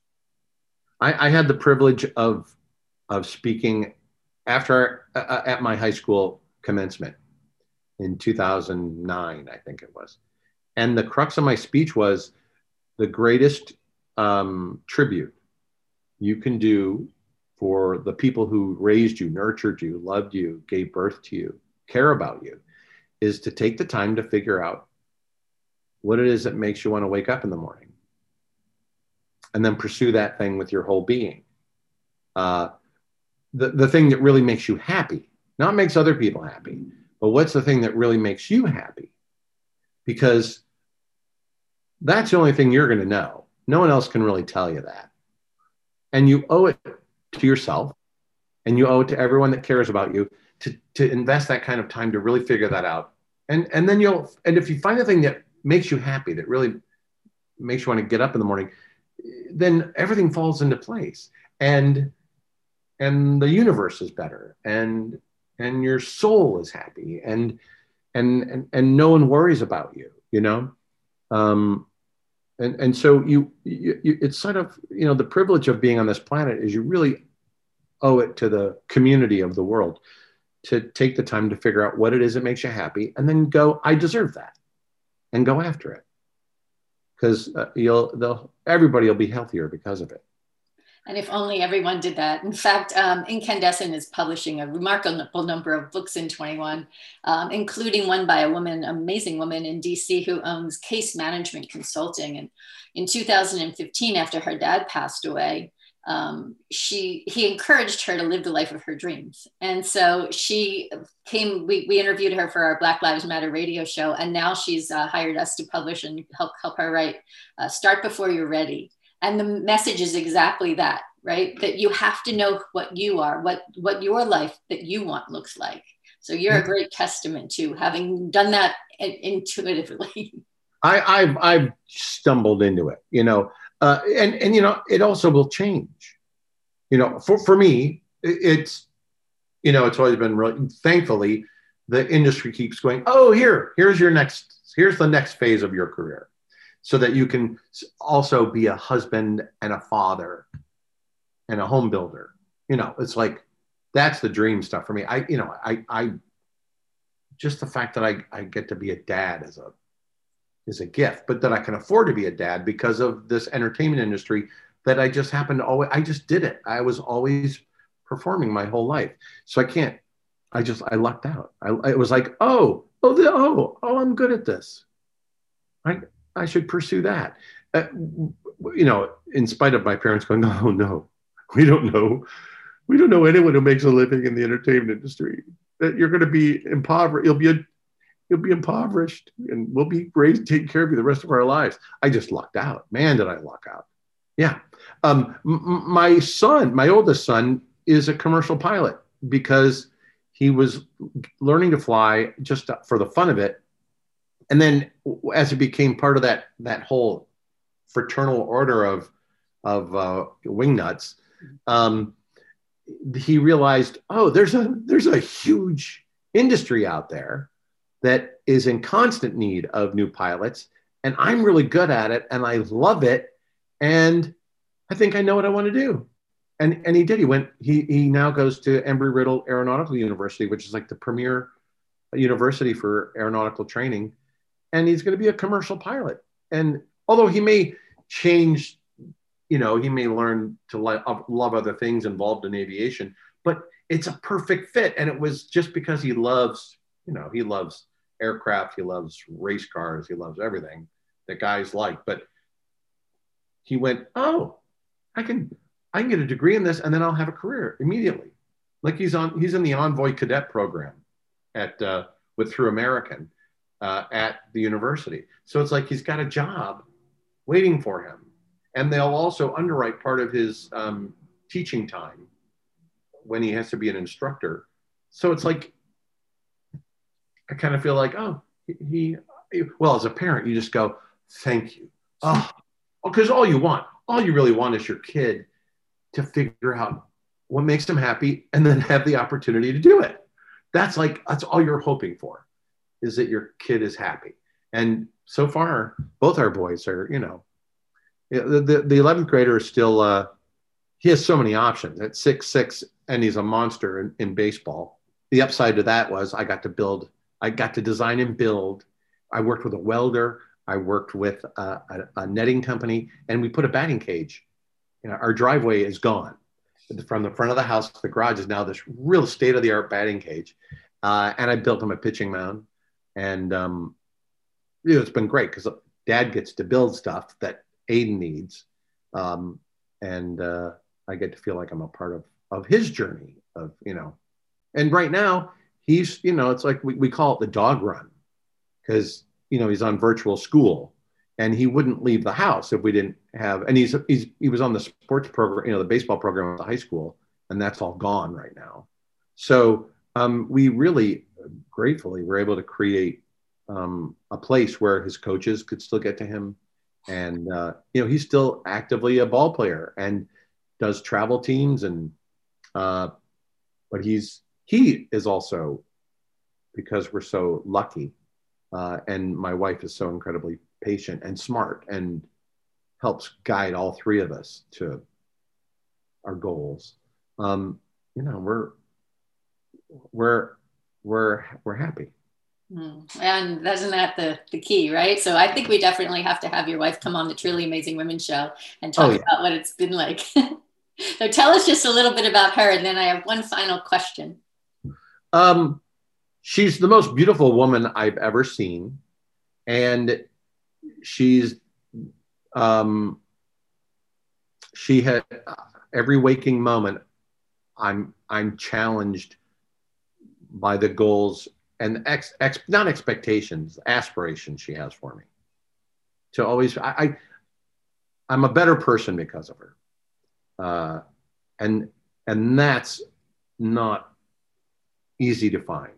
I, I had the privilege of of speaking after uh, uh at my high school commencement, in 2009, I think it was. And the crux of my speech was the greatest um, tribute you can do for the people who raised you, nurtured you, loved you, gave birth to you, care about you, is to take the time to figure out what it is that makes you want to wake up in the morning and then pursue that thing with your whole being. Uh, the, the thing that really makes you happy, not makes other people happy, but what's the thing that really makes you happy? Because that's the only thing you're going to know. No one else can really tell you that. And you owe it to yourself and you owe it to everyone that cares about you to, to invest that kind of time to really figure that out. And, and then you'll, and if you find the thing that makes you happy, that really makes you want to get up in the morning, then everything falls into place. And, and the universe is better. And, and your soul is happy and and and, and no one worries about you you know um, and and so you, you, you it's sort of you know the privilege of being on this planet is you really owe it to the community of the world to take the time to figure out what it is that makes you happy and then go i deserve that and go after it because uh, you'll they'll everybody will be healthier because of it and if only everyone did that. In fact, um, Inkandescent is publishing a remarkable number of books in 21, um, including one by a woman, amazing woman in DC who owns Case Management Consulting. And in 2015, after her dad passed away, um, she he encouraged her to live the life of her dreams and so she came we, we interviewed her for our black lives matter radio show and now she's uh, hired us to publish and help help her write uh, start before you're ready and the message is exactly that right that you have to know what you are what what your life that you want looks like so you're a great testament to having done that intuitively I, I've I've stumbled into it, you know, uh, and and you know it also will change, you know. For for me, it's you know it's always been really thankfully the industry keeps going. Oh, here here's your next here's the next phase of your career, so that you can also be a husband and a father and a home builder. You know, it's like that's the dream stuff for me. I, you know, I, I just the fact that I, I get to be a dad is a is a gift, but that I can afford to be a dad because of this entertainment industry that I just happened to always I just did it. I was always performing my whole life. So I can't I just I lucked out. I it was like, oh, oh, oh, oh, I'm good at this. I I should pursue that. Uh, you know, in spite of my parents going, [laughs] oh no, we don't know. We don't know anyone who makes a living in the entertainment industry. That you're going to be impoverished. You'll be a, you'll be impoverished, and we'll be raised, taking care of you the rest of our lives. I just lucked out. Man, did I luck out. Yeah. Um, m- my son, my oldest son, is a commercial pilot because he was learning to fly just for the fun of it and then as it became part of that that whole fraternal order of of uh, wingnuts, um, he realized, oh, there's a there's a huge industry out there that is in constant need of new pilots, and I'm really good at it, and I love it, and I think I know what I want to do. And, and he did. He went. He he now goes to Embry Riddle Aeronautical University, which is like the premier university for aeronautical training, and he's going to be a commercial pilot. And although he may change, you know, he may learn to love, other things involved in aviation, but it's a perfect fit. And it was just because he loves, you know, he loves aircraft, he loves race cars, he loves everything that guys like. But he went, oh, I can, I can get a degree in this, and then I'll have a career immediately. Like he's on, he's in the Envoy Cadet program at uh, with Through American uh, at the university. So it's like he's got a job waiting for him. And they'll also underwrite part of his um, teaching time when he has to be an instructor. So it's like, I kind of feel like, oh, he, he well, as a parent, you just go, thank you. Oh, because all you want, all you really want is your kid to figure out what makes them happy and then have the opportunity to do it. That's like, that's all you're hoping for is that your kid is happy. And so far, both our boys are, you know, the, the, the 11th grader is still, uh, he has so many options at six, six, and he's a monster in, in baseball. The upside to that was I got to build, I got to design and build. I worked with a welder. I worked with a, a, a netting company and we put a batting cage. You know, our driveway is gone from the front of the house. The garage is now this real state of the art batting cage. Uh, and I built him a pitching mound and um, you know, it's been great because dad gets to build stuff that Aiden needs. Um, and uh, I get to feel like I'm a part of, of his journey of, you know, and right now he's, you know, it's like we, we call it the dog run because, you know, he's on virtual school and he wouldn't leave the house if we didn't have, and he's, he's, he was on the sports program, you know, the baseball program at the high school and that's all gone right now. So um, we really gratefully were able to create um, a place where his coaches could still get to him. And, uh, you know, he's still actively a ball player and does travel teams. And, uh, but he's, he is also, because we're so lucky, uh, and my wife is so incredibly patient and smart and helps guide all three of us to our goals. Um, you know, we're, we're, we're, we're happy. Mm. And isn't that the, the key, right? So I think we definitely have to have your wife come on the Truly Amazing Women show and talk oh, yeah. about what it's been like. [laughs] so tell us just a little bit about her, and then I have one final question. Um, she's the most beautiful woman I've ever seen, and she's um, she had every waking moment. I'm I'm challenged by the goals and ex, ex not expectations, aspirations she has for me. To always, I, I I'm a better person because of her, uh, and and that's not easy to find.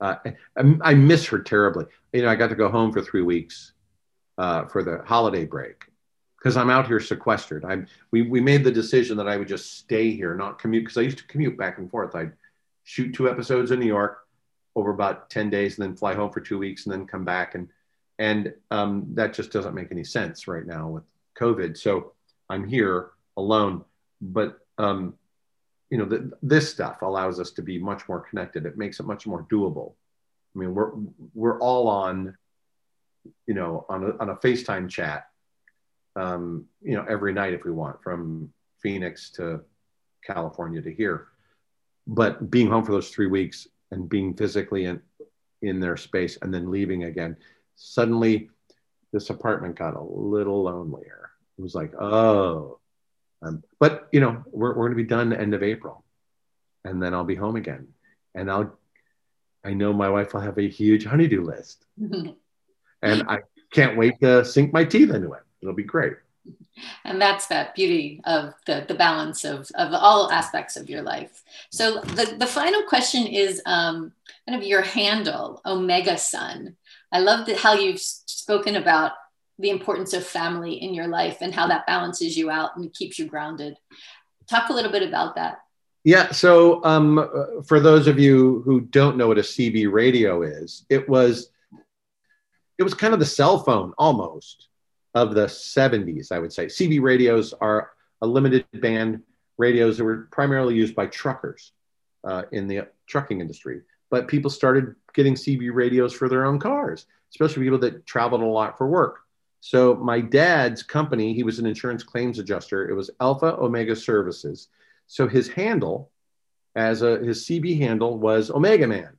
Uh, I, I, miss her terribly. You know, I got to go home for three weeks uh, for the holiday break because I'm out here sequestered. I'm we we made the decision that I would just stay here, not commute because I used to commute back and forth. I'd shoot two episodes in New York, over about 10 days and then fly home for two weeks and then come back. And, and um, that just doesn't make any sense right now with COVID. So I'm here alone, but um, you know, the, this stuff allows us to be much more connected. It makes it much more doable. I mean, we're, we're all on, you know, on a, on a FaceTime chat, um, you know, every night if we want from Phoenix to California to here. But being home for those three weeks and being physically in, in their space and then leaving again, suddenly this apartment got a little lonelier. It was like, oh, um, but you know, we're, we're going to be done end of April and then I'll be home again. And I'll, I know my wife will have a huge honeydew list [laughs] and I can't wait to sink my teeth into it. It'll be great and that's that beauty of the, the balance of, of all aspects of your life so the, the final question is um, kind of your handle omega sun I love that how you've spoken about the importance of family in your life and how that balances you out and keeps you grounded. Talk a little bit about that. Yeah. So, um, for those of you who don't know what a CB radio is, it was it was kind of the cell phone almost of the 70s, I would say. CB radios are a limited band radios that were primarily used by truckers uh, in the trucking industry. But people started getting CB radios for their own cars, especially people that traveled a lot for work. So my dad's company, he was an insurance claims adjuster. It was Alpha Omega Services. So his handle, as a his CB handle, was Omega Man.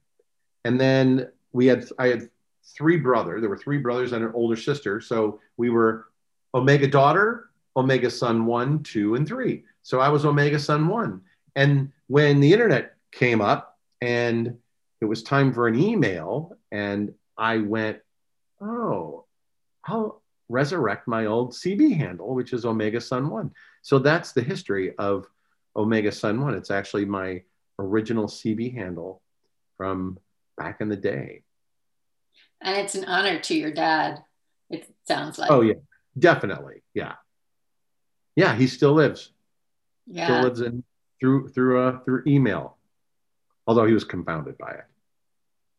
And then we had I had three brother. There were three brothers and an older sister. So we were Omega daughter, Omega son one, two, and three. So I was Omega son one. And when the internet came up and it was time for an email, and I went, oh, I'll resurrect my old CB handle, which is Omega Sun One. So that's the history of Omega Sun One. It's actually my original CB handle from back in the day. And it's an honor to your dad, it sounds like. Oh, yeah, definitely. Yeah. Yeah, he still lives. Yeah. Still lives in through through uh through email. Although he was confounded by it.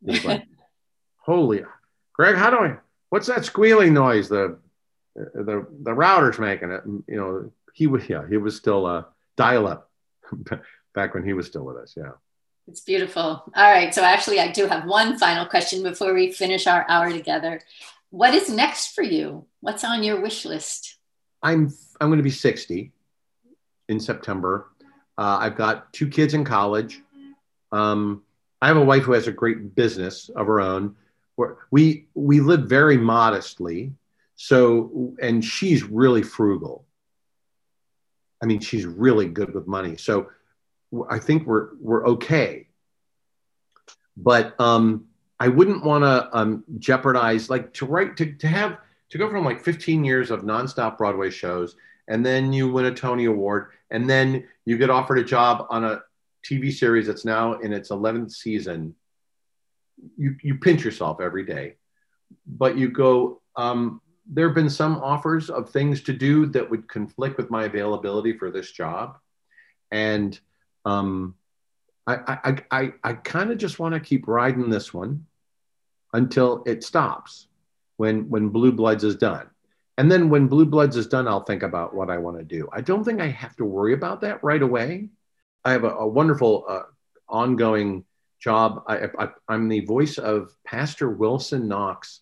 He was like, [laughs] holy Greg, how do I what's that squealing noise? The the the router's making it. You know, he was yeah, he was still uh dial up [laughs] back when he was still with us. Yeah. It's beautiful. All right. So actually I do have one final question before we finish our hour together. What is next for you? What's on your wish list? I'm I'm going to be 60 in September. Uh, I've got two kids in college. Um, I have a wife who has a great business of her own. We we live very modestly, so and she's really frugal. I mean, she's really good with money. So I think we're we're okay. But um, I wouldn't want to um, jeopardize like to write to, to have to go from like 15 years of nonstop Broadway shows, and then you win a Tony Award, and then you get offered a job on a TV series that's now in its 11th season. You you pinch yourself every day, but you go. Um, there have been some offers of things to do that would conflict with my availability for this job, and um, I I I, I kind of just want to keep riding this one until it stops when when Blue Bloods is done. And then when Blue Bloods is done, I'll think about what I want to do. I don't think I have to worry about that right away. I have a, a wonderful uh, ongoing job. I, I'm the voice of Pastor Wilson Knox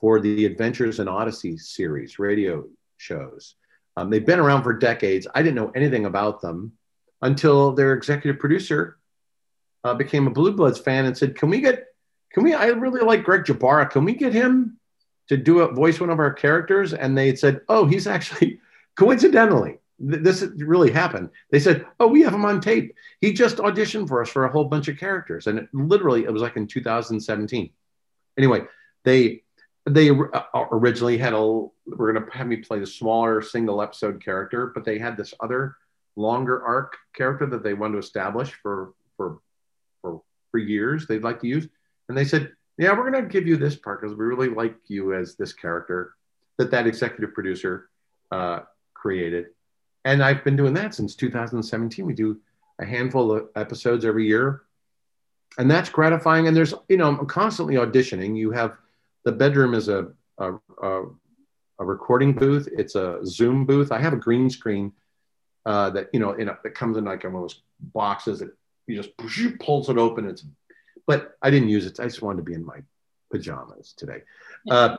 for the Adventures in Odyssey series radio shows. Um, they've been around for decades. I didn't know anything about them until their executive producer uh, became a Blue Bloods fan and said, "Can we get? Can we? I really like Greg Jbara. Can we get him to do a voice one of our characters?" And they said, "Oh, he's actually [laughs] coincidentally." this really happened. They said, "Oh, we have him on tape. He just auditioned for us for a whole bunch of characters." And it, literally, it was like in 2017. Anyway, they they uh, originally had a we're going to have me play the smaller single episode character, but they had this other longer arc character that they wanted to establish for for for for years they'd like to use. And they said yeah we're going to give you this part because we really like you as this character that that executive producer uh, created. And i've been doing that since 2017 we do a handful of episodes every year. And that's gratifying. And there's you know i'm constantly auditioning. You have the bedroom is a a, a, a recording booth. It's a zoom booth. I have a green screen uh, that you know in a, that comes in like one of those boxes that you just pulls it open. It's but I didn't use it. I just wanted to be in my pajamas today. Uh,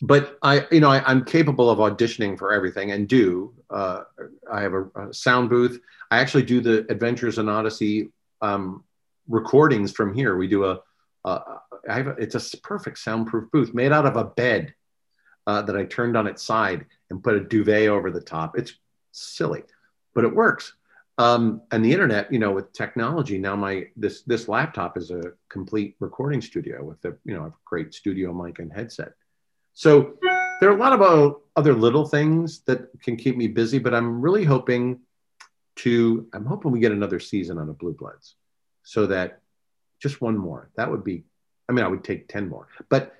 but I, you know, I, am capable of auditioning for everything and do. Uh, I have a, a, sound booth. I actually do the Adventures in Odyssey um, recordings from here. We do a, a I have a, it's a perfect soundproof booth made out of a bed uh, that I turned on its side and put a duvet over the top. It's silly, but it works. Um, and the internet, you know, with technology now, my this this laptop is a complete recording studio with a you know a great studio mic and headset. So there are a lot of other little things that can keep me busy, but I'm really hoping to I'm hoping we get another season on the Blue Bloods, so that just one more that would be. I mean, I would take ten more, but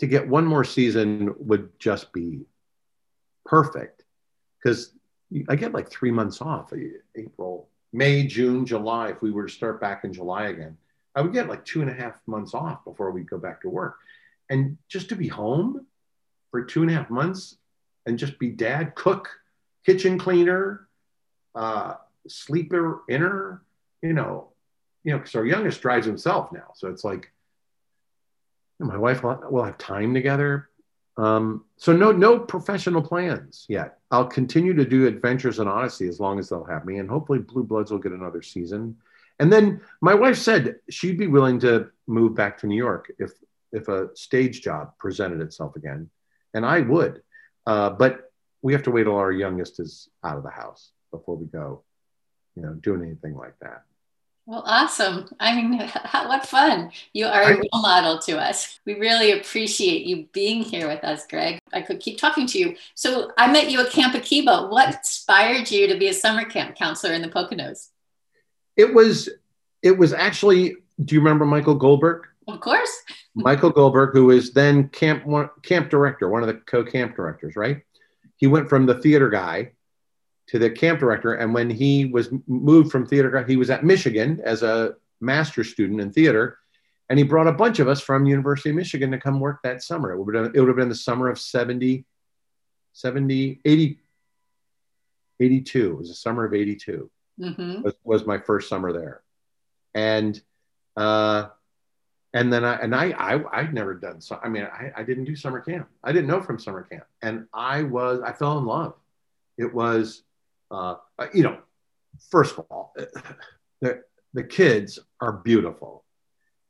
to get one more season would just be perfect because I get like three months off April, May, June, July. If we were to start back in July again, I would get like two and a half months off before we go back to work. And just to be home for two and a half months and just be dad, cook, kitchen cleaner, uh, sleeper inner, you know, you know, because our youngest drives himself now. So it's like, my wife will have time together. Um, so no, no professional plans yet. I'll continue to do Adventures in Odyssey as long as they'll have me, and hopefully Blue Bloods will get another season. And then my wife said she'd be willing to move back to New York if if a stage job presented itself again, and I would. Uh, but we have to wait till our youngest is out of the house before we go, you know, doing anything like that. Well, awesome. I mean, [laughs] what fun. You are a role model to us. We really appreciate you being here with us, Greg. I could keep talking to you. So I met you at Camp Akiba. What inspired you to be a summer camp counselor in the Poconos? It was, it was actually, do you remember Michael Goldberg? Of course. Michael Goldberg, who is then camp, camp director, one of the co-camp directors, right? He went from the theater guy to the camp director. And when he was moved from theater, he was at Michigan as a master's student in theater. And he brought a bunch of us from University of Michigan to come work that summer. It would have, it would have been the summer of 70, 70, 80, 82. It was the summer of 82 mm-hmm. was, was my first summer there. And, uh, and then I and I I I'd never done so I mean I, I didn't do summer camp. I didn't know from summer camp. And I was I fell in love. It was uh, you know, first of all, [laughs] the, the kids are beautiful.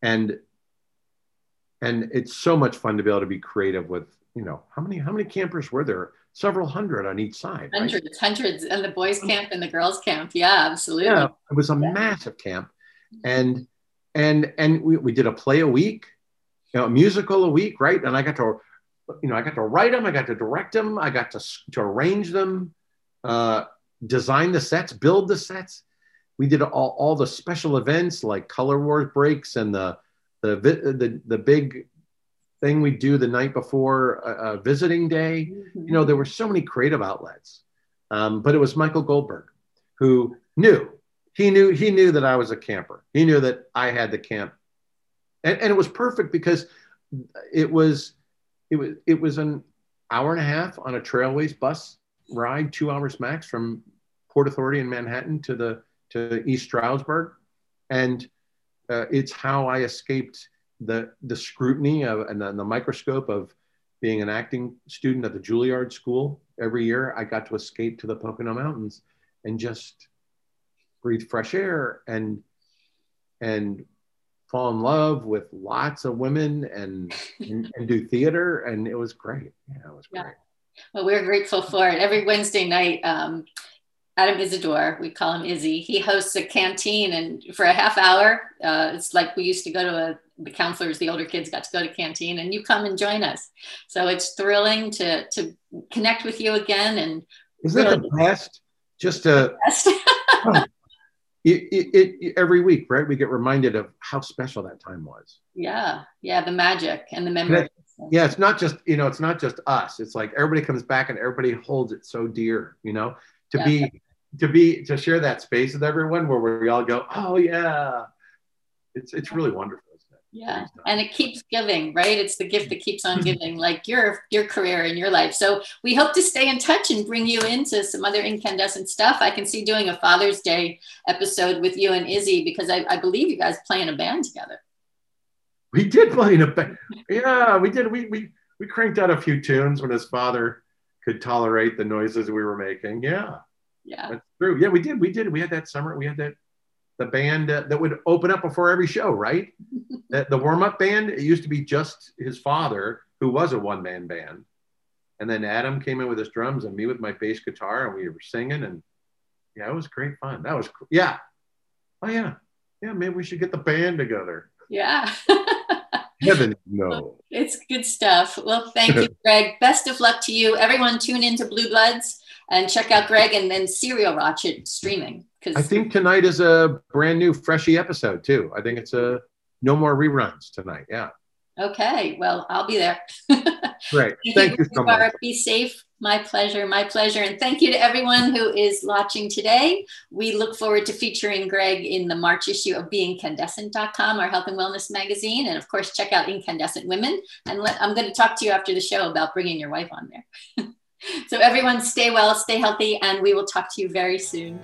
And and it's so much fun to be able to be creative with, you know, how many how many campers were there? Several hundred on each side. Hundreds, right? hundreds, and the boys' camp and the girls' camp. Yeah, absolutely. Yeah, it was a yeah. massive camp, and and and we, we did a play a week, you know, a musical a week, right? And I got to, you know, I got to write them, I got to direct them, I got to to arrange them. Uh, design the sets, build the sets. We did all, all the special events like Color Wars breaks and the the the, the big thing we do the night before a, a visiting day. Mm-hmm. You know, there were so many creative outlets. Um, but it was Michael Goldberg who knew he knew he knew that I was a camper. He knew that I had the camp, and, and it was perfect because it was it was it was an hour and a half on a Trailways bus ride, two hours max from Port Authority in Manhattan to the to East Stroudsburg, and uh, it's how I escaped the the scrutiny of and the, the, microscope of being an acting student at the Juilliard School. Every year, I got to escape to the Pocono Mountains and just breathe fresh air and and fall in love with lots of women and and, and do theater, and it was great. Yeah, it was great. Well, we're grateful for it. Every Wednesday night, um, Adam Isidore, we call him Izzy, he hosts a canteen and for a half hour, uh, it's like we used to go to a, the counselors, the older kids got to go to canteen and you come and join us. So it's thrilling to, to connect with you again. And isn't really, the best just oh, [laughs] it, it, it, every week, right? We get reminded of how special that time was. Yeah. Yeah. The magic and the memory yeah it's not just you know it's not just us it's like everybody comes back and everybody holds it so dear you know to yeah. be to be to share that space with everyone where we all go oh yeah it's it's really wonderful yeah and it keeps giving right it's the gift that keeps on mm-hmm. giving like your your career and your life so we hope to stay in touch and bring you into some other Inkandescent stuff i can see doing a father's day episode with you and izzy because i, I believe you guys play in a band together we did play in a band. Yeah, we did. We we we cranked out a few tunes when his father could tolerate the noises we were making. Yeah, yeah, that's true. Yeah, we did. We did. We had that summer. We had that the band uh, that would open up before every show, right? that [laughs] the warm up band. It used to be just his father, who was a one man band, and then Adam came in with his drums and me with my bass guitar, and we were singing. And yeah, it was great fun. That was yeah. Oh yeah, yeah. Maybe we should get the band together. Yeah. [laughs] Heaven no. It's good stuff. Well, thank you, [laughs] Greg. Best of luck to you. Everyone tune into Blue Bloods and check out Greg and then Serial Watch it streaming. Because I think tonight is a brand new freshy episode too. I think it's a no more reruns tonight. Yeah. Okay, well, I'll be there. [laughs] Great. thank, thank you, you so much. Be safe. My pleasure, my pleasure. And thank you to everyone who is watching today. We look forward to featuring Greg in the March issue of BeInkandescent.com, our health and wellness magazine. And of course, check out Inkandescent Women. And let, I'm going to talk to you after the show about bringing your wife on there. [laughs] so, everyone, stay well, stay healthy, and we will talk to you very soon.